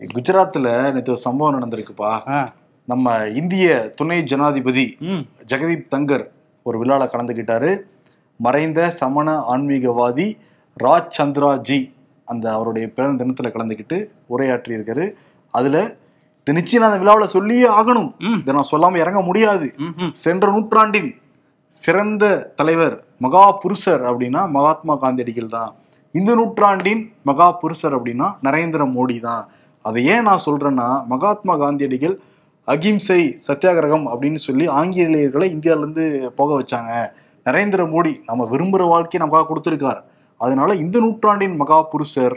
குஜராத்ல நேற்று ஒரு சம்பவம் நடந்திருக்குப்பா. நம்ம இந்திய துணை ஜனாதிபதி ஜெகதீப் தங்கர் ஒரு விழாவில் கலந்துக்கிட்டாரு மறைந்த சமண ஆன்மீகவாதி ராஜ் சந்திரா ஜி அந்த அவருடைய பிறந்த தினத்துல கலந்துக்கிட்டு உரையாற்றி இருக்காரு அதுல இது நிச்சயம் அந்த விழாவில் சொல்லியே ஆகணும். இதை நான் சொல்லாம இறங்க முடியாது. சென்ற நூற்றாண்டின் சிறந்த தலைவர் மகா புருஷர் அப்படின்னா மகாத்மா காந்தியடிகள் தான். இந்த நூற்றாண்டின் மகா புருஷர் அப்படின்னா நரேந்திர மோடி தான். அதை ஏன் நான் சொல்றேன்னா மகாத்மா காந்தியடிகள் அகிம்சை சத்தியாகிரகம் அப்படின்னு சொல்லி ஆங்கிலேயர்களை இந்தியாவிலேருந்து போக வச்சாங்க. நரேந்திர மோடி நம்ம விரும்புகிற வாழ்க்கையை நமக்காக கொடுத்துருக்கார். அதனால இந்த நூற்றாண்டின் மகா புருஷர்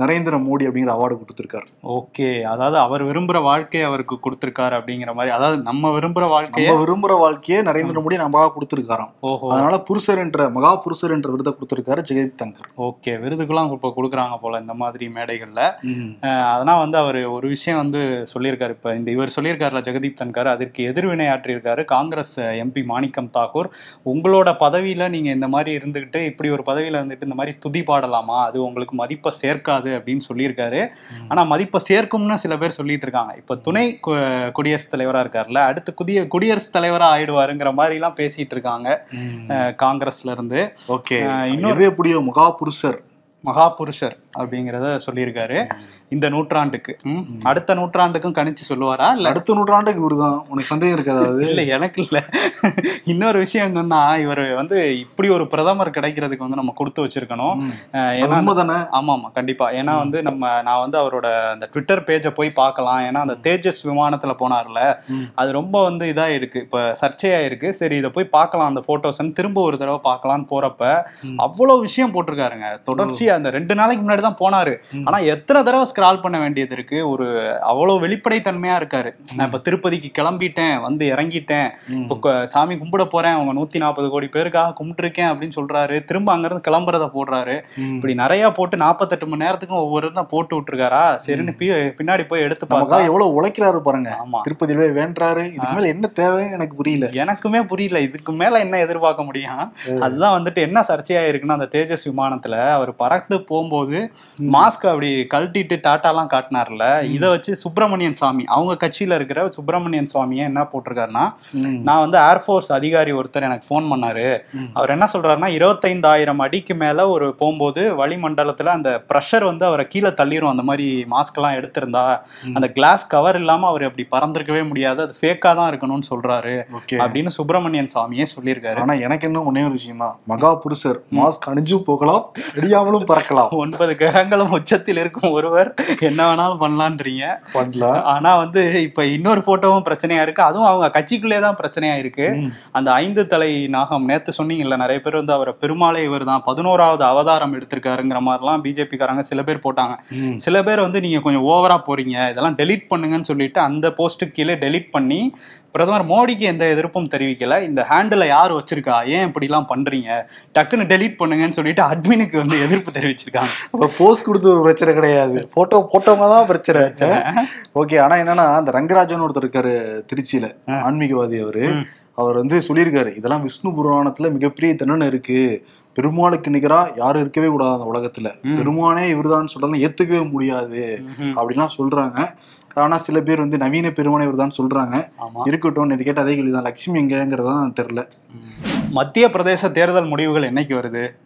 நரேந்திர மோடி அப்படிங்கிற அவார்டு கொடுத்துருக்காரு. ஓகே. அதாவது அவர் விரும்புற வாழ்க்கையை அவருக்கு கொடுத்திருக்காரு அப்படிங்கிற மாதிரி. அதாவது நம்ம விரும்புற வாழ்க்கையை விரும்புகிற வாழ்க்கையை நரேந்திர மோடி நமக்காக கொடுத்துருக்காராம். ஓஹோ. அதனால புருஷர் என்ற மகா புருஷர் என்ற விருதை கொடுத்திருக்காரு ஜெகதீப் தங்கர். ஓகே. விருதுக்கெல்லாம் இப்போ கொடுக்குறாங்க போல இந்த மாதிரி மேடைகள்ல. அதனால் வந்து அவர் ஒரு விஷயம் வந்து சொல்லியிருக்காரு. இப்போ இந்த இவர் சொல்லியிருக்காருல ஜெகதீப் தன்கர் அதற்கு எதிர்வினை ஆற்றியிருக்காரு காங்கிரஸ் எம்பி மாணிக்கம் தாக்கூர் உங்களோட பதவியில் நீங்கள் இந்த மாதிரி இருந்துக்கிட்டு இப்படி ஒரு பதவியில் இருந்துட்டு இந்த மாதிரி துதி பாடலாமா? அது உங்களுக்கு மதிப்பை சேர்க்காது அப்படின்னு சொல்லியிருக்காரு. ஆனால் மதிப்பை சேர்க்கும்னு சில பேர் சொல்லிட்டு இருக்காங்க. இப்போ துணை குடியரசுத் தலைவராக இருக்கார்ல அடுத்து குடிய குடியரசுத் தலைவராக ஆயிடுவாருங்கிற மாதிரிலாம் பேசிட்டு இருக்காங்க காங்கிரஸ்ல இருந்து. ஓகே. இன்னொரு- எது எப்படியோ மகா புருஷர் மகாபுருஷர். அப்படிங்கிறத சொல்லியிருக்காரு. இந்த நூற்றாண்டுக்கு. அடுத்த நூற்றாண்டுக்கும் கணிச்சு சொல்லுவாரா? இல்ல அடுத்த நூற்றாண்டுக்கு இவருதான் உனக்கு சந்தேகம் இருக்காது இல்ல எனக்கு இல்ல. இன்னொரு விஷயம் என்னன்னா இவர் வந்து இப்படி ஒரு பிரதமர் கிடைக்கிறதுக்கு வந்து நம்ம கொடுத்து வச்சிருக்கணும். ஏன்னா ஆமா ஆமா கண்டிப்பா. ஏன்னா வந்து நம்ம நான் வந்து அவரோட அந்த ட்விட்டர் பேஜை போய் பார்க்கலாம். ஏன்னா அந்த தேஜஸ் விமானத்துல போனார்ல. அது ரொம்ப வந்து இதா இருக்கு இப்ப சர்ச்சையா இருக்கு சரி இதை போய் பார்க்கலாம். அந்த போட்டோஸ் திரும்ப ஒரு தடவை பார்க்கலாம்னு போறப்ப. அவ்வளவு விஷயம் போட்டிருக்காருங்க. தொடர்ச்சியா அந்த ரெண்டு நாளைக்கு முன்னாடி தான் போனாரு. ஆனா எத்தனை தடவை ஸ்கிரால் பண்ண வேண்டியது இருக்கு? ஒரு அவ்வளவு வெளிப்படைத்தன்மையா இருக்காரு. நான் இப்ப திருப்பதிக்கு கிளம்பிட்டேன் வந்து இறங்கிட்டேன். இப்போ சாமி கும்பிட போறேன் அவங்க நூத்தி நாற்பது கோடி பேருக்காக கும்பிட்டுருக்கேன் அப்படின்னு சொல்றாரு. திரும்ப அங்கிருந்து கிளம்புறத போடுறாரு. இப்படி நிறைய போட்டு நாற்பத்தெட்டு மணி நேரத்துக்கும் ஒவ்வொரு தான் போட்டு விட்டுருக்காரா? சரின்னு பின்னாடி போய் எடுத்து பார்த்தா எவ்வளவு உழைக்கிறாரு பாருங்க. ஆமா. திருப்பதியில போய் வேண்டாரு இதுக்கு மேல என்ன தேவைன்னு எனக்கு புரியல. எனக்குமே புரியல. இதுக்கு மேல என்ன எதிர்பார்க்க முடியும்? அதுதான் வந்துட்டு என்ன சர்ச்சையா இருக்குன்னா அந்த தேஜஸ் விமானத்துல அவர் பறந்து போகும்போது மாஸ்க் அப்படி கழட்டிட்டு டாட்டாலாம் காட்டினார்ல இதை வச்சு சுப்பிரமணியன் சாமி அவங்க கட்சியில இருக்கிற சுப்பிரமணியன் சுவாமியை என்ன போட்டிருக்காருன்னா. நான் வந்து ஏர்ஃபோர்ஸ் அதிகாரி ஒருத்தர் எனக்கு ஃபோன் பண்ணாரு. அவர் என்ன சொல்றாருன்னா இருபத்தைந்தாயிரம் அடிக்கு மேல ஒரு போகும்போது வளிமண்டலத்துல அந்த ப்ரெஷர் வந்து அவரை கீழே தள்ளிரும். அந்த மாதிரி மாஸ்க் எல்லாம் எடுத்திருந்தா அந்த கிளாஸ் கவர் இல்லாம அவர் அப்படி பறந்திருக்கவே முடியாது. அது ஃபேக்கா தான் இருக்கணும்னு சொல்றாரு அப்படின்னு சுப்பிரமணியன் சாமியே சொல்லியிருக்காரு. ஆனா எனக்கு இன்னும் ஒன்னே ஒரு விஷயம் தான் மகா புருஷர் மாஸ்க் அணிஞ்சும் போகலாம் அடியாமலும் பறக்கலாம். ஒன்பது கிரகங்களும் உச்சத்தில் இருக்கும் ஒருவர். என்ன வேணாலும் பண்ணலான்றீங்க. பண்ணலாம். ஆனா வந்து இப்ப இன்னொரு போட்டோவும் பிரச்சனையா இருக்கு. அதுவும் அவங்க கட்சிக்குள்ளே தான் பிரச்சனையா இருக்கு. அந்த ஐந்து தலை நாகம் நேத்து சொன்னீங்கல்ல நிறைய பேர் வந்து அவரை பெருமாளே இவர் தான். பதினோராவது அவதாரம் எடுத்திருக்காருங்கிற மாதிரிலாம் பிஜேபி காரங்க சில பேர் போட்டாங்க. சில பேர் வந்து நீங்க கொஞ்சம் ஓவரா போறீங்க. இதெல்லாம் டெலீட் பண்ணுங்கன்னு சொல்லிட்டு அந்த போஸ்ட்டுக்கு கீழே டெலீட் பண்ணி பிரதமர் மோடிக்கு எந்த எதிர்ப்பும் தெரிவிக்கல. இந்த ஹேண்டில் யார் வச்சிருக்கா? ஏன் இப்படிலாம் பண்றீங்க? டக்குன்னு டெலீட் பண்ணுங்கன்னு சொல்லிட்டு அட்மினுக்கு வந்து எதிர்ப்பு தெரிவிச்சிருக்காங்க. அப்ப போஸ்ட் கொடுத்து ஒரு பிரச்சனை கிடையாது. போட்டோ போட்டவங்க தான் பிரச்சனை. ஓகே ஆனா என்னன்னா அந்த ரங்கராஜன் ஒருத்தர் இருக்காரு திருச்சியில. ஆன்மீகவாதி அவரு. அவர் வந்து சொல்லியிருக்காரு இதெல்லாம் விஷ்ணு புராணத்துல மிகப்பெரிய தண்டனை இருக்கு. பெருமாளுக்கு நிகரா யாரும் இருக்கவே கூடாது அந்த உலகத்துல. பெருமானே இவர்தான் சொல்றாலும் ஏத்துக்கவே முடியாது. ம்ஹும். அப்படிலாம் சொல்றாங்க. ஆனா சில பேர் வந்து நவீன பெருமானே இவர்தான் சொல்றாங்க. இருக்கட்டும் இது கேட்ட அதே கேள்விதான். லட்சுமி எங்கங்கிறதான் தெரியல. மத்திய பிரதேச தேர்தல் முடிவுகள் என்னைக்கு வருது?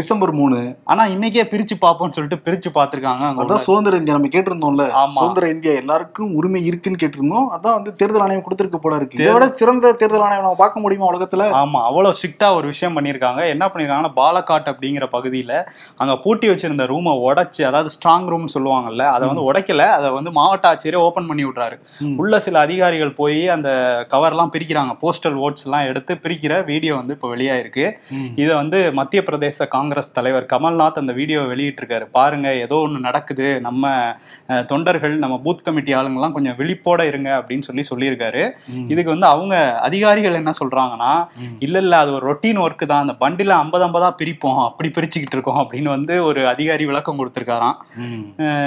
டிசம்பர் மூணு. ஆனா இன்னைக்கே பிரிச்சு பார்ப்போம்னு சொல்லிட்டு பிரிச்சு பார்த்திருக்காங்க அதான் சுதந்திர இந்தியா நம்ம கேட்டிருந்தோம்ல. சுதந்திர இந்தியா எல்லாருக்கும் உரிமை இருக்குன்னு கேட்டிருந்தோம். அதான் வந்து தேர்தல் ஆணையம் கொடுத்திருக்க போல இருக்கு இதை விட சிறந்த தேர்தல் ஆணையம் நம்ம பார்க்க முடியுமா உலகத்துல? ஆமா. அவ்வளவு ஸ்ட்ரிக்டா ஒரு விஷயம் பண்ணியிருக்காங்க. என்ன பண்ணிருக்காங்கன்னா பாலக்காட் அப்படிங்கிற பகுதியில அங்க பூட்டி வச்சிருந்த ரூமை உடைச்சு அதாவது ஸ்ட்ராங் ரூம் சொல்லுவாங்கல்ல அதை வந்து உடைக்கல. அதை வந்து மாவட்ட ஆட்சியரே ஓபன் பண்ணி விட்றாரு. உள்ள சில அதிகாரிகள் போய் அந்த கவர்லாம் பிரிக்கிறாங்க. போஸ்டல் ஓட்ஸ் எல்லாம் எடுத்து பிரிக்கிற வீடியோ வந்து இப்போ வெளியாயிருக்கு. இதை வந்து மத்திய பிரதேச காங்கிரஸ் தலைவர் கமல்நாத் அந்த வீடியோ வெளியிட்டிருக்காரு. பாருங்க ஏதோ ஒன்று நடக்குது. நம்ம தொண்டர்கள் நம்ம பூத் கமிட்டி ஆளுங்கெல்லாம் கொஞ்சம் விழிப்போட இருங்க அப்படின்னு சொல்லி சொல்லியிருக்காரு. இதுக்கு வந்து அவங்க அதிகாரிகள் என்ன சொல்றாங்கன்னா. இல்ல இல்ல அது ஒரு ரொட்டீன் ஒர்க் தான். அந்த பண்டில ஐம்பது ஐம்பதா பிரிப்போம். அப்படி பிரிச்சுக்கிட்டு இருக்கோம். அப்படின்னு வந்து ஒரு அதிகாரி விளக்கம் கொடுத்திருக்காராம்.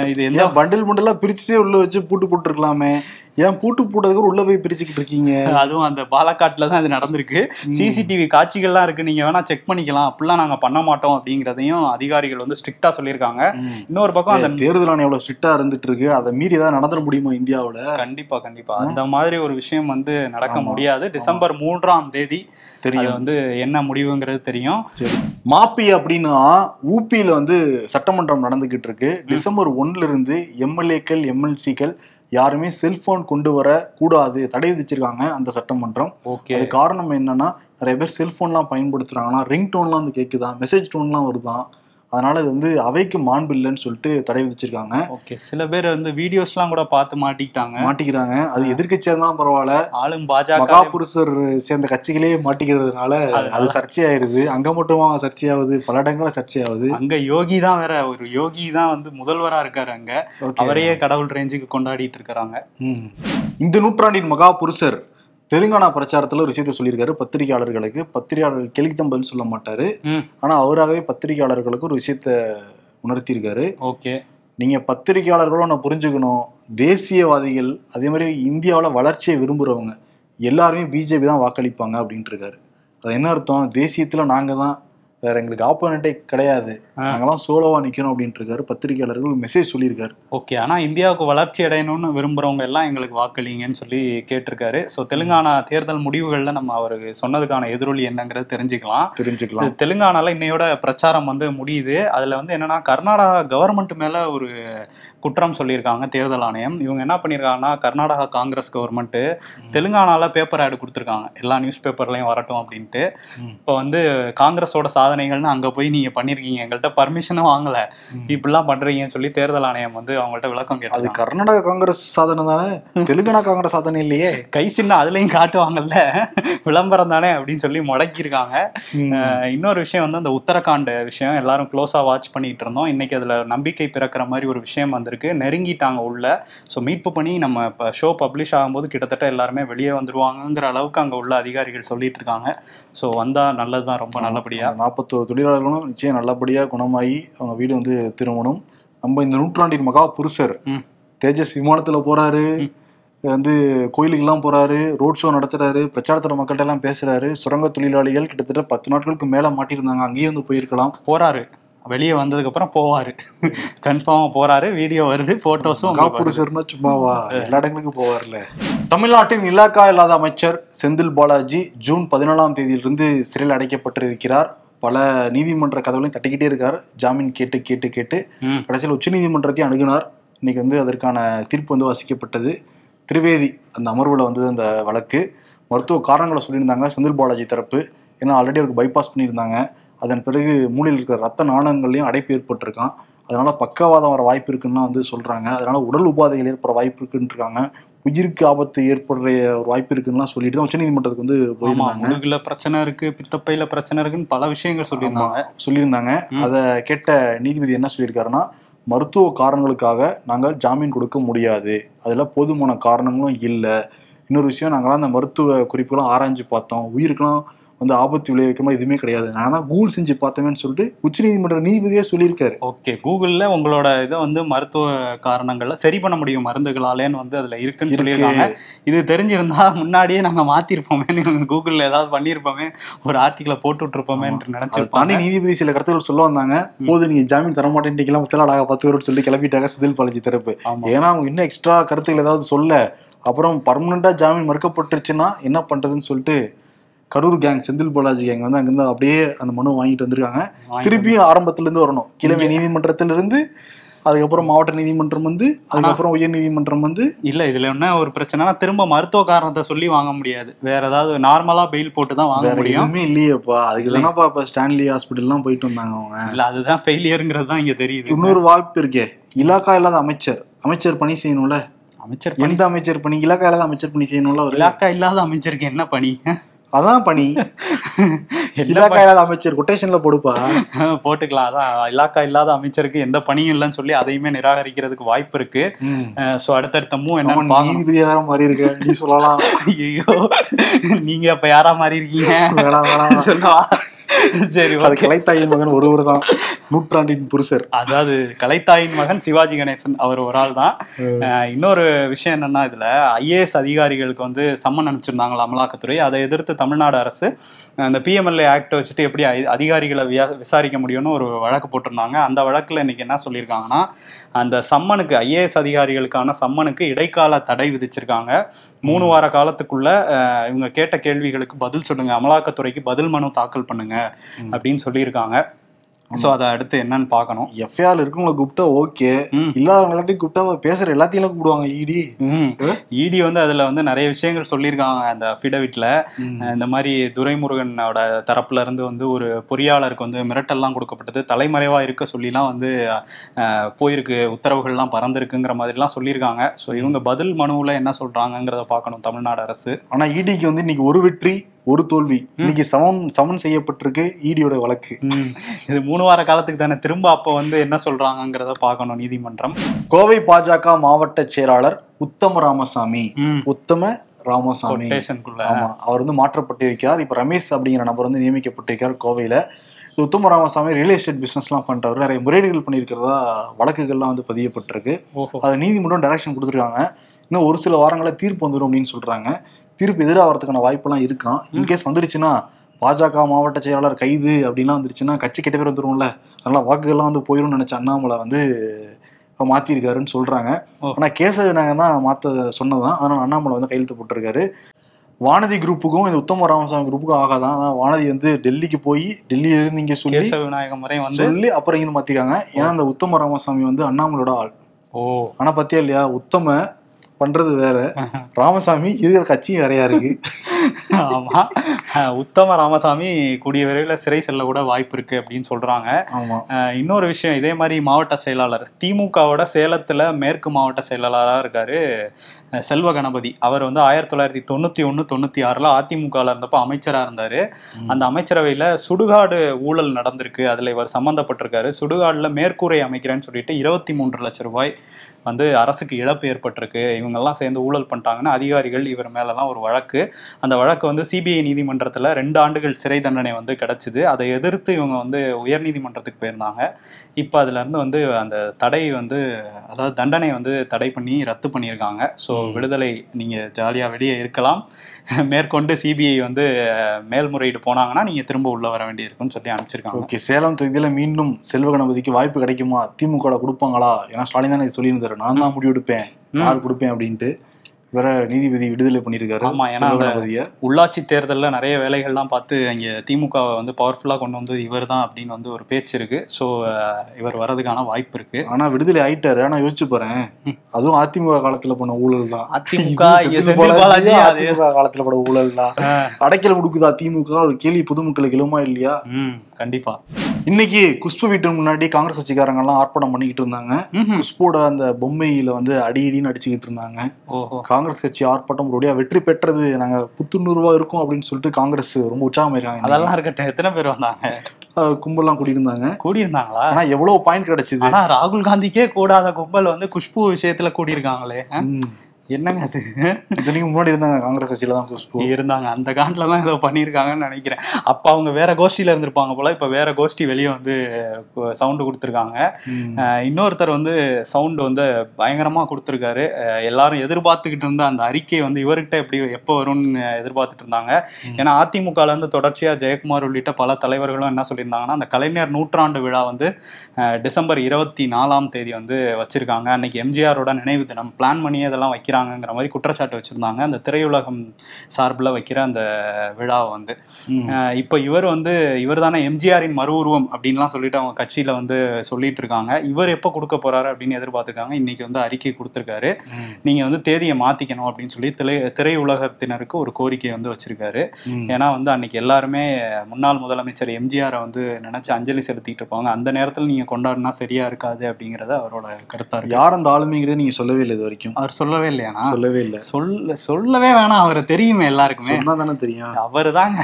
இது எந்த பண்டில் பண்டிலா பிரிச்சுட்டே உள்ள வச்சு பூட்டு போட்டுருக்கலாமே? ஏன் பூட்டு போட்டதுக்கு உள்ள போய் பிரிச்சுக்கிட்டு இருக்கீங்க? அதுவும் அந்த பாலக்காட்டுல தான் இது நடந்திருக்கு. சிசிடிவி காட்சிகள்லாம் இருக்கு. நீங்க வேணா செக் பண்ணிக்கலாம். அப்படிலாம் நாங்க பண்ண மாட்டோம் அப்படிங்கறதையும் அதிகாரிகள் வந்து ஸ்ட்ரிக்டா சொல்லியிருக்காங்க. இன்னொரு பக்கம் அந்த தேர்தல் ஆணையம் எவ்வளவு ஸ்ட்ரிக்டா இருந்துட்டு இருக்கு? அதை மீறி ஏதாவது நடந்துட முடியுமா இந்தியாவுல கண்டிப்பா கண்டிப்பா. அந்த மாதிரி ஒரு விஷயம் வந்து நடக்க. முடியாது. டிசம்பர் மூன்றாம் தேதி தெரியும். வந்து என்ன முடிவுங்கிறது தெரியும். மாப்பி அப்படின்னா ஊபியில வந்து சட்டமன்றம் நடந்துகிட்டு இருக்கு. டிசம்பர் ஒன்னுல இருந்து எம்எல்ஏக்கள் எம்எல்சிக்கள் யாருமே செல்போன் கொண்டு வர கூடாது தடை விதிச்சிருக்காங்க அந்த சட்டமன்றம். ஓகே அது காரணம் என்னன்னா நிறைய பேர் செல்போன்லாம் பயன்படுத்துறாங்கன்னா ரிங் டோன்லாம் வந்து கேக்குதான் மெசேஜ் டோன்லாம் வருதான் அதனால இது வந்து அவைக்கு மாண்பு இல்லைன்னு சொல்லிட்டு தடை விதிச்சிருக்காங்க. ஓகே சில பேர் வந்து வீடியோஸ்லாம் கூட பார்த்து மாட்டிக்கிட்டாங்க. மாட்டிக்கிறாங்க. அது எதிர்க்கட்சியா தான் பரவாயில்ல. ஆளும் பாஜக மகாபுருஷர் சேர்ந்த கட்சிகளே மாட்டிக்கிறதுனால அது சர்ச்சையாயிருது. அங்க மட்டுமா சர்ச்சையாகுது பல இடங்கள சர்ச்சையாகுது அங்க யோகி தான் வேற ஒரு யோகி தான் வந்து முதல்வரா இருக்காரு அங்க. அவரையே கடவுள் ரேஞ்சுக்கு கொண்டாடிட்டு இருக்காங்க ம். இந்த நூற்றாண்டின் மகா புருஷர் தெலுங்கானா பிரச்சாரத்துல ஒரு விஷயத்த சொல்லியிருக்காரு. பத்திரிகையாளர்களுக்கு பத்திரிகையாளர்கள் கேள்விக்கு தான் பதில் சொல்ல மாட்டாரு. ஆனா அவராகவே பத்திரிகையாளர்களுக்கு ஒரு விஷயத்த உணர்த்தியிருக்காரு. ஓகே. நீங்க பத்திரிகையாளர்களும் நான் புரிஞ்சுக்கணும். தேசியவாதிகள் அதே மாதிரி இந்தியாவுல வளர்ச்சியை விரும்புறவங்க எல்லாருமே பிஜேபி தான் வாக்களிப்பாங்க அப்படின்ட்டு இருக்காரு. அது என்ன அர்த்தம்? தேசியத்துல நாங்க தான் வேற எங்களுக்கு ஆப்போனண்டே கிடையாது. ஆ. நாங்கெல்லாம் சோலோவா நிக்கணும் அப்படின்ட்டு இருக்காரு. பத்திரிகையாளர்கள் மெசேஜ் சொல்லியிருக்காரு. ஓகே ஆனா இந்தியாவுக்கு வளர்ச்சி அடையணும்னு விரும்புறவங்க எல்லாம் எங்களுக்கு வாக்களிங்கன்னு சொல்லி கேட்டிருக்காரு. ஸோ தெலுங்கானா தேர்தல் முடிவுகள்ல நம்ம அவருக்கு சொன்னதுக்கான எதிரொலி என்னங்கிறது தெரிஞ்சுக்கலாம். தெரிஞ்சுக்கலாம். தெலுங்கானால இன்னையோட பிரச்சாரம் வந்து முடியுது. அதுல வந்து என்னன்னா கர்நாடகா கவர்மெண்ட் மேல ஒரு குற்றம் சொல்லியிருக்காங்க தேர்தல் ஆணையம். இவங்க என்ன பண்ணியிருக்காங்கன்னா கர்நாடகா காங்கிரஸ் கவர்மெண்ட் தெலுங்கானால பேப்பர் ஆடு கொடுத்துருக்காங்க. எல்லா நியூஸ் பேப்பர்லயும் வரட்டும் அப்படின்ட்டு. இப்போ வந்து காங்கிரஸோட சாதனைகள்னு அங்க போய் நீங்க பண்ணிருக்கீங்க. எங்கள்கிட்ட பர்மிஷனும் வாங்கல. இப்படிலாம் பண்றீங்கன்னு சொல்லி தேர்தல் ஆணையம் வந்து அவங்கள்ட்ட விளக்கம் அது கேட்டாங்க கர்நாடகா காங்கிரஸ் சாதனை தானே? தெலுங்கானா காங்கிரஸ் சாதனை இல்லையே. கை சின்ன அதுலயும் காட்டுவாங்கல்ல. விளம்பரம் தானே அப்படின்னு சொல்லி முடக்கியிருக்காங்க. இன்னொரு விஷயம் வந்து அந்த உத்தரகாண்ட் விஷயம் எல்லாரும் க்ளோஸா வாட்ச் பண்ணிட்டு இருந்தோம். இன்னைக்கு அதுல நம்பிக்கை பிறக்கிற மாதிரி ஒரு விஷயம் வந்திருக்கு நெருங்கிட்டாங்க உள்ள. ஸோ மீட்பு பண்ணி நம்ம இப்போ ஷோ பப்ளிஷ் ஆகும்போது கிட்டத்தட்ட எல்லாருமே வெளியே வந்துருவாங்கங்கிற அளவுக்கு அங்க உள்ள அதிகாரிகள் சொல்லிட்டு இருக்காங்க. ஸோ வந்தா நல்லதுதான் ரொம்ப நல்லபடியா. நாற்பத்தோரு தொழிலாளர்களும் நிச்சயம் நல்லபடியா குணமாகி அவங்க வீடு வந்து திரும்பணும். நம்ம இந்த நூற்றாண்டின் மகா புருஷர். தேஜஸ் விமானத்துல போறாரு. வந்து கோயிலுக்கெல்லாம் போறாரு. ரோட் ஷோ நடத்துறாரு. பிரச்சாரத்துல மக்கள்கிட்ட எல்லாம் பேசுறாரு. சுரங்க தொழிலாளிகள் கிட்டத்தட்ட பத்து நாட்களுக்கு மேல மாட்டியிருந்தாங்க. அங்கேயே வந்து போயிருக்கலாம். போறாரு. வெளியே வந்ததுக்கு அப்புறம் போவாரு கன்ஃபார்மா போறாரு வீடியோ வருது போட்டோஸும் மகா புருஷர்னா சும்மாவா? எல்லா இடங்களுக்கும் போவார்ல தமிழ்நாட்டின் இலாக்கா இல்லாத அமைச்சர் செந்தில் பாலாஜி ஜூன் பதினாலாம் தேதியிலிருந்து சிறையில் அடைக்கப்பட்டிருக்கிறார். பல நீதிமன்ற கதவுகளையும் தட்டிக்கிட்டே இருக்கார். ஜாமீன் கேட்டு கேட்டு கேட்டு கடைசியில் உச்சநீதிமன்றத்தையும் அணுகினார். இன்னைக்கு வந்து அதற்கான தீர்ப்பு வந்து வாசிக்கப்பட்டது. திரிவேதி அந்த அமர்வில் வந்தது அந்த வழக்கு. மருத்துவ காரணங்களை சொல்லியிருந்தாங்க செந்தில் பாலாஜி தரப்பு. ஏன்னா ஆல்ரெடி அவருக்கு பைபாஸ் பண்ணியிருந்தாங்க. அதன் பிறகு மூளையில் இருக்கிற ரத்த நாணங்கள்லையும் அடைப்பு ஏற்பட்டிருக்கான். அதனால பக்கவாதம் வர வாய்ப்பு இருக்குன்னு வந்து சொல்றாங்க. அதனால உடல் உபாதைகள் ஏற்பட வாய்ப்பு இருக்குன்னு இருக்காங்க உயிருக்கு ஆபத்து ஏற்படுற ஒரு வாய்ப்பு இருக்குன்னு சொல்லிட்டு தான் உச்சநீதிமன்றத்துக்கு வந்து போயிருந்தாங்க. முதுகுல பிரச்சனை இருக்கு பித்தப்பையில பிரச்சனை இருக்குன்னு பல விஷயங்கள் சொல்லியிருந்தாங்க. சொல்லியிருந்தாங்க. அதை கேட்ட நீதிபதி என்ன சொல்லியிருக்காருன்னா மருத்துவ காரணங்களுக்காக நாங்கள் ஜாமீன் கொடுக்க முடியாது. அதில் போதுமான காரணங்களும் இல்லை. இன்னொரு விஷயம் நாங்களாம் அந்த மருத்துவ குறிப்புகளும் ஆராய்ஞ்சு பார்த்தோம். உயிருக்கெல்லாம் வந்து ஆபத்து விளைவிக்கிற மாதிரி எதுவுமே கிடையாது. நான் தான் கூகுள் செஞ்சு பார்த்தேன்னு சொல்லிட்டு உச்சநீதிமன்ற நீதிபதியே சொல்லியிருக்காரு. ஓகே கூகுள்ல உங்களோட இதை வந்து மருத்துவ காரணங்கள்ல சரி பண்ண முடியும் மருந்துகளாலேன்னு வந்து அதுல இருக்குன்னு இருக்கு. சொல்லியிருக்காங்க. இது தெரிஞ்சிருந்தா முன்னாடியே நாங்க மாத்திருப்போமே கூகுள்ல ஏதாவது பண்ணிருப்போமே ஒரு ஆர்டிக்கலை போட்டு விட்டுருப்போமே அதை தாண்டி நீதிபதி சில கருத்துக்கள் சொல்ல வந்தாங்க. போது நீங்க ஜாமீன் தர மாட்டேன்ட்டீங்களா முத்தலா அழகா பத்து பேரோட சொல்லி கிளப்பிட்டாங்க செந்தில் பாலாஜி தரப்பு. ஏன்னா அவங்க இன்னும் எக்ஸ்ட்ரா கருத்துக்கள் ஏதாவது சொல்ல அப்புறம் பர்மனண்டா ஜாமீன் மறுக்கப்பட்டுருச்சுன்னா என்ன பண்றதுன்னு சொல்லிட்டு கரூர் கேங் செந்தில் பாலாஜி கேங் வந்து அங்கிருந்து அப்படியே அந்த மனு வாங்கிட்டு வந்திருக்காங்க. திருப்பியும் ஆரம்பத்துல இருந்து வரணும். கிழமை நீதிமன்றத்துல இருந்து அதுக்கப்புறம் மாவட்ட நீதிமன்றம் வந்து அதுக்கப்புறம் உயர் நீதிமன்றம் வந்து இல்ல இதுல என்ன ஒரு பிரச்சனைனா திரும்ப மருத்துவ காரணத்தை சொல்லி வாங்க முடியாது. வேற ஏதாவது நார்மலா பெயில் போட்டு தான் வாங்க முடியும். எதுவுமே இல்லையேப்பா. அதுக்கு தானப்பா இப்ப ஸ்டான்லி ஹாஸ்பிட்டல்லாம் போயிட்டு வந்தாங்க அவங்க. இல்ல அதுதான் ஃபெயிலியருங்கிறது தான் இங்க தெரியுது. இன்னொரு வாய்ப்பு இருக்கே. இலாக்கா இல்லாத அமைச்சர். அமைச்சர் பணி செய்யணும்ல. அமைச்சர் எந்த அமைச்சர் பணி? இலாக்கா இல்லாத அமைச்சர் பணி செய்யணும்ல அவரு. இலாக்கா இல்லாத அமைச்சருக்கு என்ன பணி? அதான் பணி. இலாக்கா இல்லாத அமைச்சர் கொட்டேஷன்ல போடுப்பா. போட்டுக்கலாம். அதான் இலாக்கா இல்லாத அமைச்சருக்கு எந்த பணியும் இல்லைன்னு சொல்லி அதையுமே நிராகரிக்கிறதுக்கு வாய்ப்பு இருக்கு. ஸோ அடுத்தடுத்த ஆமா, பார்க்கணும். நீதிபதி வேற மாறி இருக்க. நீ சொல்லலாம். ஐயோ நீங்க அப்ப யாரா மாறி இருக்கீங்க? வேணாம் வேணாம். சொல்லவா? சரி அது. கலைத்தாயின் மகன் ஒருவர் தான். நூற்றாண்டின் புருஷர். அதாவது கலைத்தாயின் மகன் சிவாஜி கணேசன் அவர் ஒரு ஆள் தான். இன்னொரு விஷயம் என்னன்னா இதுல ஐஏஎஸ் அதிகாரிகளுக்கு வந்து சம்மன் அனுப்பிச்சிருந்தாங்களா அமலாக்கத்துறை. அதை எதிர்த்து தமிழ்நாடு அரசு அந்த பிஎம்எல்ஏ ஆக்ட் வச்சுட்டு எப்படி அதிகாரிகளை விசாரிக்க முடியும்னு ஒரு வழக்கு போட்டிருந்தாங்க. அந்த வழக்குல இன்னைக்கு என்ன சொல்லியிருக்காங்கன்னா அந்த சம்மனுக்கு ஐஏஎஸ் அதிகாரிகளுக்கான சம்மனுக்கு இடைக்கால தடை விதிச்சிருக்காங்க. மூணு வார காலத்துக்குள்ள இவங்க கேட்ட கேள்விகளுக்கு பதில் சொல்லுங்க. அமலாக்கத்துறைக்கு பதில் மனு தாக்கல் பண்ணுங்க. அப்படின்னு சொல்லியிருக்காங்க. ஸோ அதை அடுத்து என்னன்னு பார்க்கணும். எஃப்ஐஆர் இருக்கவங்களை கூப்பிட்டா ஓகே இல்லாதவங்க எல்லாத்தையும் கூப்பிட்டா பேசுற எல்லாத்தையும் கூப்பிடுவாங்க இடி ம். இடி வந்து அதுல வந்து நிறைய விஷயங்கள் சொல்லியிருக்காங்க அந்த அஃபிடவிட்ல இந்த மாதிரி துரைமுருகனோட தரப்புல இருந்து வந்து ஒரு பொறியாளருக்கு வந்து மிரட்டல்லாம் கொடுக்கப்பட்டது. தலைமறைவா இருக்க சொல்லிலாம் வந்து போயிருக்கு. உத்தரவுகள்லாம் பறந்திருக்குங்கிற மாதிரிலாம் சொல்லியிருக்காங்க. ஸோ இவங்க பதில் மனுவில் என்ன சொல்றாங்கங்கிறத பார்க்கணும் தமிழ்நாடு அரசு. ஆனா இடிக்கு வந்து இன்னைக்கு ஒரு வெற்றி ஒரு தோல்வி. இன்னைக்கு சமன் சமன் செய்யப்பட்டிருக்கு இடியோட வழக்கு. ம். இது மூணு வார காலத்துக்கு தானே. திரும்ப அப்போ வந்து என்ன சொல்றாங்கங்கிறத பார்க்கணும் நீதிமன்றம். கோவை பாஜக மாவட்ட செயலாளர் உத்தம ராமசாமி. உத்தம ராமசாமி. ஆமா அவர் வந்து மாற்றப்பட்டிருக்கார் இப்ப ரமேஷ் அப்படிங்கிற நபர் வந்து நியமிக்கப்பட்டிருக்கார் கோவையில. உத்தம ராமசாமி ரியல் எஸ்டேட் பிசினஸ்லாம் பண்றவர். நிறைய முறைகேடுகள் பண்ணியிருக்கிறதா வழக்குகள்லாம் வந்து பதியப்பட்டிருக்கு. அது நீதிமன்றம் டைரக்ஷன் கொடுத்துருக்காங்க. இன்னும் ஒரு சில வாரங்களில் தீர்ப்பு வந்துடும் அப்படின்னு சொல்றாங்க. தீர்ப்பு எதிராகிறதுக்கான வாய்ப்பெல்லாம் இருக்கான் இன்கேஸ் வந்துருச்சுன்னா பாஜக மாவட்ட செயலாளர் கைது அப்படின்லாம் வந்துருச்சுன்னா கட்சி கெட்ட பேர் வந்துரும்ல. அதனால வாக்குகள்லாம் வந்து போயிரும்னு நினைச்ச அண்ணாமலை வந்து இப்போ மாத்திருக்காருன்னு சொல்றாங்க. ஓ. ஆனா கேசவனாங்க தான் மாத்த சொன்னதுதான். அதனால அண்ணாமலை வந்து கையெழுத்து போட்டிருக்காரு. வானதி குரூப்புக்கும் இந்த உத்தம ராமசாமி குரூப்புக்கும் ஆகாதான் அதான் வானதி வந்து டெல்லிக்கு போய் டெல்லியில இருந்து இங்க சொல்லி கேசவ விநாயக முறை வந்து சொல்லி அப்புறம் இங்க மாத்திருக்காங்க. ஏன்னா இந்த உத்தம ராமசாமி வந்து அண்ணாமலையோட ஆள். ஓ. ஆனா பாத்தியா இல்லையா? உத்தம பண்றது வேற. ராமசாமி இருக்கிற கட்சியும் வேறையா இருக்கு. ஆமா. உத்தம ராமசாமி கூடிய விரைவில் சிறை செல்ல கூட வாய்ப்பு இருக்கு அப்படின்னு சொல்றாங்க. இன்னொரு விஷயம் இதே மாதிரி மாவட்ட செயலாளர் திமுகவோட சேலத்துல மேற்கு மாவட்ட செயலாளராக இருக்காரு செல்வ கணபதி. அவர் வந்து ஆயிரத்தி தொள்ளாயிரத்தி தொண்ணூத்தி ஒன்று தொண்ணூத்தி ஆறுல அதிமுகவில் இருந்தப்போ அமைச்சரா இருந்தாரு. அந்த அமைச்சரவையில சுடுகாடு ஊழல் நடந்திருக்கு. அதுல இவர் சம்பந்தப்பட்டிருக்காரு. சுடுகாடுல மேற்கூரை அமைக்கிறேன்னு சொல்லிட்டு இருபத்தி மூன்று லட்சம் ரூபாய் வந்து அரசுக்கு இழப்பு ஏற்பட்டிருக்கு. இவங்கெல்லாம் சேர்ந்து ஊழல் பண்ணிட்டாங்கன்னா அதிகாரிகள் இவர் மேலெல்லாம் ஒரு வழக்கு. அந்த வழக்கு வந்து சிபிஐ நீதிமன்றத்தில் ரெண்டு ஆண்டுகள் சிறை தண்டனை வந்து கிடைச்சிது. அதை எதிர்த்து இவங்க வந்து உயர்நீதிமன்றத்துக்கு போயிருந்தாங்க. இப்போ அதுலேருந்து வந்து அந்த தடை வந்து அதாவது தண்டனை வந்து தடை பண்ணி ரத்து பண்ணியிருக்காங்க. ஸோ விடுதலை நீங்கள் ஜாலியாக வெளியே இருக்கலாம். மேற்கொண்டு சிபிஐ வந்து மேல்முறையீடு போனாங்கன்னா நீங்கள் திரும்ப உள்ள வர வேண்டியிருக்குன்னு சொல்லி அனுப்பிச்சிருக்காங்க. ஓகே சேலம் தொகுதியில மீண்டும் செல்வ கணபதிக்கு வாய்ப்பு கிடைக்குமா? திமுக கொடுப்பாங்களா? ஏன்னா ஸ்டாலின் தானே சொல்லியிருந்தாரு. நான் தான் முடிவு எடுப்பேன் ம். யார் கொடுப்பேன் அப்படின்ட்டு. வேற நீதிபதி விடுதலை பண்ணியிருக்காரு. ஆமா, ஏன்னா உள்ளாட்சி தேர்தலில் நிறைய வேலைகள்லாம் பார்த்து அங்கே திமுகவை வந்து பவர்ஃபுல்லாக கொண்டு வந்து இவர் தான் அப்படின்னு வந்து ஒரு பேச்சு இருக்கு. ஸோ இவர் வர்றதுக்கான வாய்ப்பு இருக்கு. ஆனா விடுதலை ஆயிட்டாரு. ஆனா யோசிச்சு பாறேன். அதுவும் அதிமுக காலத்துல பண்ண ஊழல் தான். அதிமுக காலத்துல பண்ண ஊழல் தான். அடைக்கல் கொடுக்குதா திமுக? ஒரு கேள்வி பொதுமக்களுக்கு எழுமா இல்லையா? கண்டிப்பா. இன்னைக்கு குஷ்பு வீட்டு முன்னாடி காங்கிரஸ் கட்சிக்காரங்க எல்லாம் ஆர்ப்பாட்டம் பண்ணிக்கிட்டு இருந்தாங்க. குஷ்போட அந்த பொம்மையில வந்து அடி அடின்னு அடிச்சுக்கிட்டு இருந்தாங்க. ஓஹோ. காங்கிரஸ் கட்சி ஆர்ப்பாட்டம் ஒருபடியா வெற்றி பெற்றது நாங்க புத்துணர்வா இருக்கோம் அப்படின்னு சொல்லிட்டு காங்கிரஸ் ரொம்ப உற்சாகம் இருக்காங்க அதெல்லாம் இருக்கட்டும். எத்தனை பேர் வந்தாங்க? கும்பல்லாம் கூடியிருந்தாங்க. கூடியிருந்தாங்களா? ஆனா எவ்வளவு பாயிண்ட் கிடைச்சது? ஆனா ராகுல் காந்திக்கே கூடாத கும்பல் வந்து குஷ்பு விஷயத்துல கூடியிருக்காங்களே. என்னங்க அது? இத்தனைக்கு முன்னாடி இருந்தாங்க காங்கிரஸ் கட்சியில தான் இருந்தாங்க. அந்த காண்டில் தான் ஏதோ பண்ணியிருக்காங்கன்னு நினைக்கிறேன். அப்போ அவங்க வேற கோஷ்டியில இருந்திருப்பாங்க போல இப்போ வேற கோஷ்டி வெளியே வந்து சவுண்டு கொடுத்துருக்காங்க. இன்னொருத்தர் வந்து சவுண்ட் வந்து பயங்கரமா கொடுத்துருக்காரு. எல்லாரும் எதிர்பார்த்துக்கிட்டு இருந்த அந்த அறிக்கை வந்து இவர்கிட்ட எப்படி எப்போ வரும்னு எதிர்பார்த்துட்டு இருந்தாங்க. ஏன்னா அதிமுகல இருந்து தொடர்ச்சியா ஜெயக்குமார் உள்ளிட்ட பல தலைவர்களும் என்ன சொல்லியிருந்தாங்கன்னா அந்த கலைஞர் நூற்றாண்டு விழா வந்து டிசம்பர் இருபத்தி நாலாம் தேதி வந்து வச்சிருக்காங்க. அன்னைக்கு எம்ஜிஆரோட நினைவு தினம் பிளான் பண்ணி அதெல்லாம் வைக்கிறாங்கங்கிற மாதிரி குற்றச்சாட்டு வச்சிருந்தாங்க. அந்த திரையுலகம் சார்பில் வைக்கிற அந்த விழாவை வந்து. இப்போ இவர் வந்து இவர் தானே எம்ஜிஆரின் மறு உருவம் அப்படின்லாம் சொல்லிட்டு அவங்க கட்சியில வந்து சொல்லிட்டு இருக்காங்க. இவர் எப்போ கொடுக்க போறாரு அப்படின்னு எதிர்பார்த்துருக்காங்க. இன்னைக்கு வந்து அறிக்கை கொடுத்துருக்காரு. ம். நீங்க வந்து தேதியை மாத்திக்கணும் அப்படின்னு சொல்லி திரை திரையுலகத்தினருக்கு ஒரு கோரிக்கை வந்து வச்சிருக்காரு. ஏன்னா வந்து அன்னைக்கு எல்லாருமே முன்னாள் முதலமைச்சர் எம்ஜிஆரை வந்து நினைச்சு அஞ்சலி செலுத்திட்டு இருப்பாங்க. அந்த நேரத்தில் நீங்க கொண்டாடினா சரியா இருக்காது அப்படிங்கறது அவரோட கருத்தா இருக்கு. யார் அந்த ஆளுமைங்கிறத நீங்க சொல்லவே இல்லை இது வரைக்கும். அவர் சொல்லவே இல்லையா? இல்லையாண்ணா? சொல்லவே இல்ல. சொல்ல சொல்லவே வேணாம். அவரை தெரியுமே எல்லாருக்குமே. தானே தெரியும். அவரு தாங்க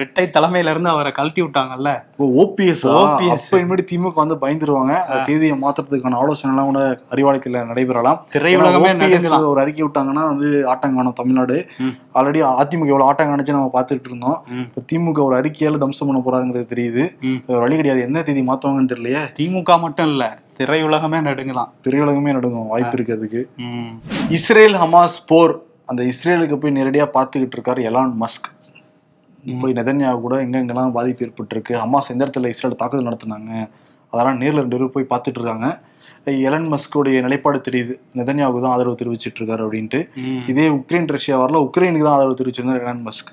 ரெட்டை தலைமையில இருந்து அவரை கழட்டி விட்டாங்கல்ல. ஓபிஎஸ். அப்ப இனிமேட்டு திமுக வந்து பயந்துருவாங்க. தேதியை மாத்துறதுக்கான ஆலோசனை எல்லாம் கூட அறிவாலயத்துல நடைபெறலாம். திரையுலகமே ஒரு அறிக்கை விட்டாங்கன்னா வந்து ஆட்டம் காணும் தமிழ்நாடு. ஆல்ரெடி அதிமுக எவ்வளவு ஆட்டம் காணுச்சு நம்ம பார்த்துட்டு இருந்தோம். இப்ப திமுக ஒரு அறிக்கையால தம்சம் பண்ண போறாங்கிறது தெரியுது. வழி கிடையாது. எந்த தேதி மாத்துவாங்கன்னு தெரியலையே. திமுக மட்டும் இல்ல. திரையுலகமே நடுங்கலாம். திரையுலகமே நடுங்கும். வாய்ப்பு இருக்கு அதுக்கு. இஸ்ரேல் ஹமாஸ் போர் அந்த இஸ்ரேலுக்கு போய் நேரடியா பார்த்துக்கிட்டு இருக்காரு எலான் மஸ்க். போய் நெதன்யாவு கூட எங்கெங்கெல்லாம் பாதிப்பு ஏற்பட்டிருக்கு ஹமாஸ் எந்த இடத்துல இஸ்ரேல் தாக்குதல் நடத்துனாங்க அதெல்லாம் நேர்ல ரெண்டு பேரும் போய் பார்த்துட்டு இருக்காங்க. எலன் மஸ்கோடைய நிலைப்பாடு தெரியுது. நெதன்யாவுக்கு தான் ஆதரவு தெரிவிச்சிட்டு இருக்காரு அப்படின்ட்டு. இதே உக்ரைன் ரஷ்யா வரல உக்ரைனுக்கு தான் ஆதரவு தெரிவிச்சிருந்தார் எலன் மஸ்க்.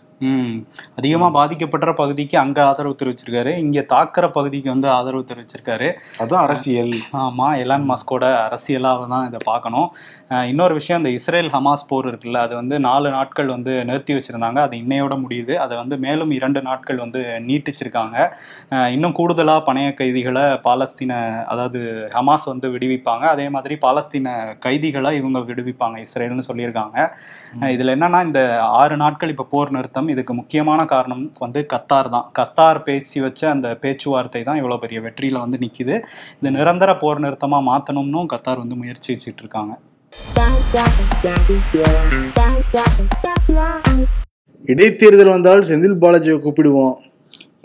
அதிகமா பாதிக்கப்படுற பகுதிக்கு அங்க ஆதரவு தெரிவிச்சிருக்காரு. இங்க தாக்குற பகுதிக்கு வந்து ஆதரவு தெரிவிச்சிருக்காரு. அதான் அரசியல். ஆமா எலான் மஸ்கோட அரசியலாக தான் இதை பார்க்கணும். இன்னொரு விஷயம் இந்த இஸ்ரேல் ஹமாஸ் போர் இருக்குல்ல அது வந்து நாலு நாட்கள் வந்து நிறுத்தி வச்சிருந்தாங்க. அது இன்னையோட முடியுது. அதை வந்து மேலும் இரண்டு நாட்கள் வந்து நீட்டிச்சிருக்காங்க. இன்னும் கூடுதலா பணைய கைதிகளை பாலஸ்தீன அதாவது ஹமாஸ் வந்து விடுவிப்பாங்க. அதே மாதிரி பாலஸ்தீன கைதிகளை இவங்க விடுவிப்பாங்க இஸ்ரேல்னு சொல்லியிருக்காங்க. இதுல என்னன்னா இந்த ஆறு நாட்கள் இப்ப போர் நிறுத்தம் இதுக்கு முக்கியமான காரணம் வந்து கத்தார் தான். கத்தார் பேசி வச்ச அந்த பேச்சுவார்த்தை தான் இவ்வளவு பெரிய வெற்றியில வந்து நிக்குது. இது நிரந்தர போர் நிறுத்தமா மாத்தணும்னும் கத்தார் வந்து முயற்சி வச்சுட்டு இருக்காங்க. இடைத்தேர்தல் வந்தால் செந்தில் பாலாஜியை கூப்பிடுவோம்.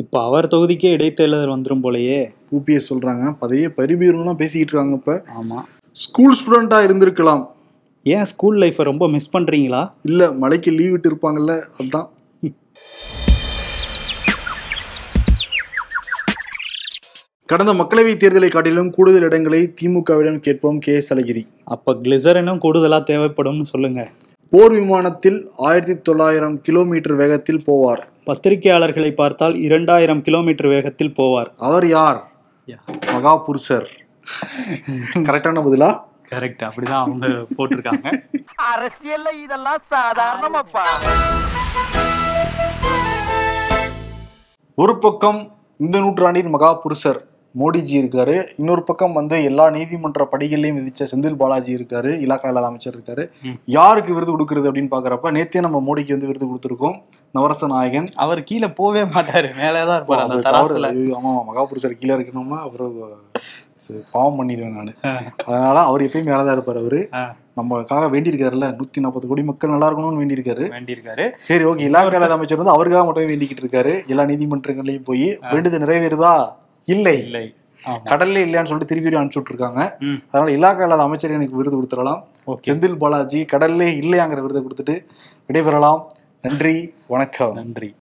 இப்ப அவர் தொகுதிக்கே இடைத்தேர்தல் வந்துரும் போலயே. யூபிஎஸ் சொல்றாங்க. பதவியே பரிபீரம்லாம் பேசிக்கிட்டு இருக்காங்க இப்ப. ஆமா. ஸ்கூல் ஸ்டூடெண்டா இருந்திருக்கலாம். ஏன் ஸ்கூல் லைஃப்பை ரொம்ப மிஸ் பண்றீங்களா? இல்ல மலைக்கு லீவ் விட்டு இருப்பாங்கல்ல அதுதான் கடந்த மக்களவைத் தேர்தலை காட்டிலும் கூடுதல் இடங்களை திமுகவிடம் கேட்போம் கே. எஸ். அழகிரி. அப்ப கிளிசரினும் கூடுதலா தேவைப்படும்னு சொல்லுங்க. போர் விமானத்தில் ஆயிரத்தி தொள்ளாயிரம் கிலோமீட்டர் வேகத்தில் போவார். பத்திரிகையாளர்களை பார்த்தால் இரண்டாயிரம் கிலோமீட்டர் வேகத்தில் போவார். அவர் யார்? மகா புருஷர் கரெக்டான பதிலா? கரெக்ட். அப்படிதான் அவங்க போட்டிருக்காங்க. அரசியல்ல இதெல்லாம் சாதாரணமாப்பா. ஒரு பக்கம் இந்த நூற்றாண்டின் மகா புருஷர் மோடிஜி இருக்காரு. இன்னொரு பக்கம் வந்து எல்லா நீதிமன்ற படிகளையும் விதிச்ச செந்தில் பாலாஜி இருக்காரு. இலாக்கா இல்லாத அமைச்சர் இருக்காரு. யாருக்கு விருது கொடுக்கறது அப்படின்னு பாக்குறப்ப நேத்தே நம்ம மோடிக்கு வந்து விருது கொடுத்துருக்கோம். நவரச நாயகன். அவர் கீழே போவே மாட்டாரு. மேலேதான் இருப்பாரு. அவர் ஆமா ஆமா, மகா புருஷர் கீழே இருக்கணும்னா சரி, பாவம் பண்ணிடுவேன் நானு. அதனால அவர் எப்பயும் மேலதான் இருப்பாரு அவரு. நம்மளுக்காக வேண்டியிருக்காருல்ல. நூத்தி நாற்பது கோடி மக்கள் நல்லா இருக்கணும்னு வேண்டியிருக்காரு. வேண்டியிருக்காரு. சரி ஓகே. இலாக்கா அமைச்சர் வந்து அவருக்காக மட்டுமே வேண்டிக்கிட்டு இருக்காரு. எல்லா நீதிமன்றங்களையும் போய் வேண்டுதல் நிறைவேறுதா? இல்லை. இல்லை. கடல்ல இல்லையான்னு சொல்லிட்டு திருப்பி அனுப்பிச்சு விட்டுருக்காங்க. ம். அதனால இலாக்கா இல்லாத அமைச்சர் எனக்கு விருது கொடுத்துடலாம். செந்தில் பாலாஜி கடல்லே இல்லையாங்கிற விருதை கொடுத்துட்டு விடைபெறலாம். நன்றி வணக்கம். நன்றி.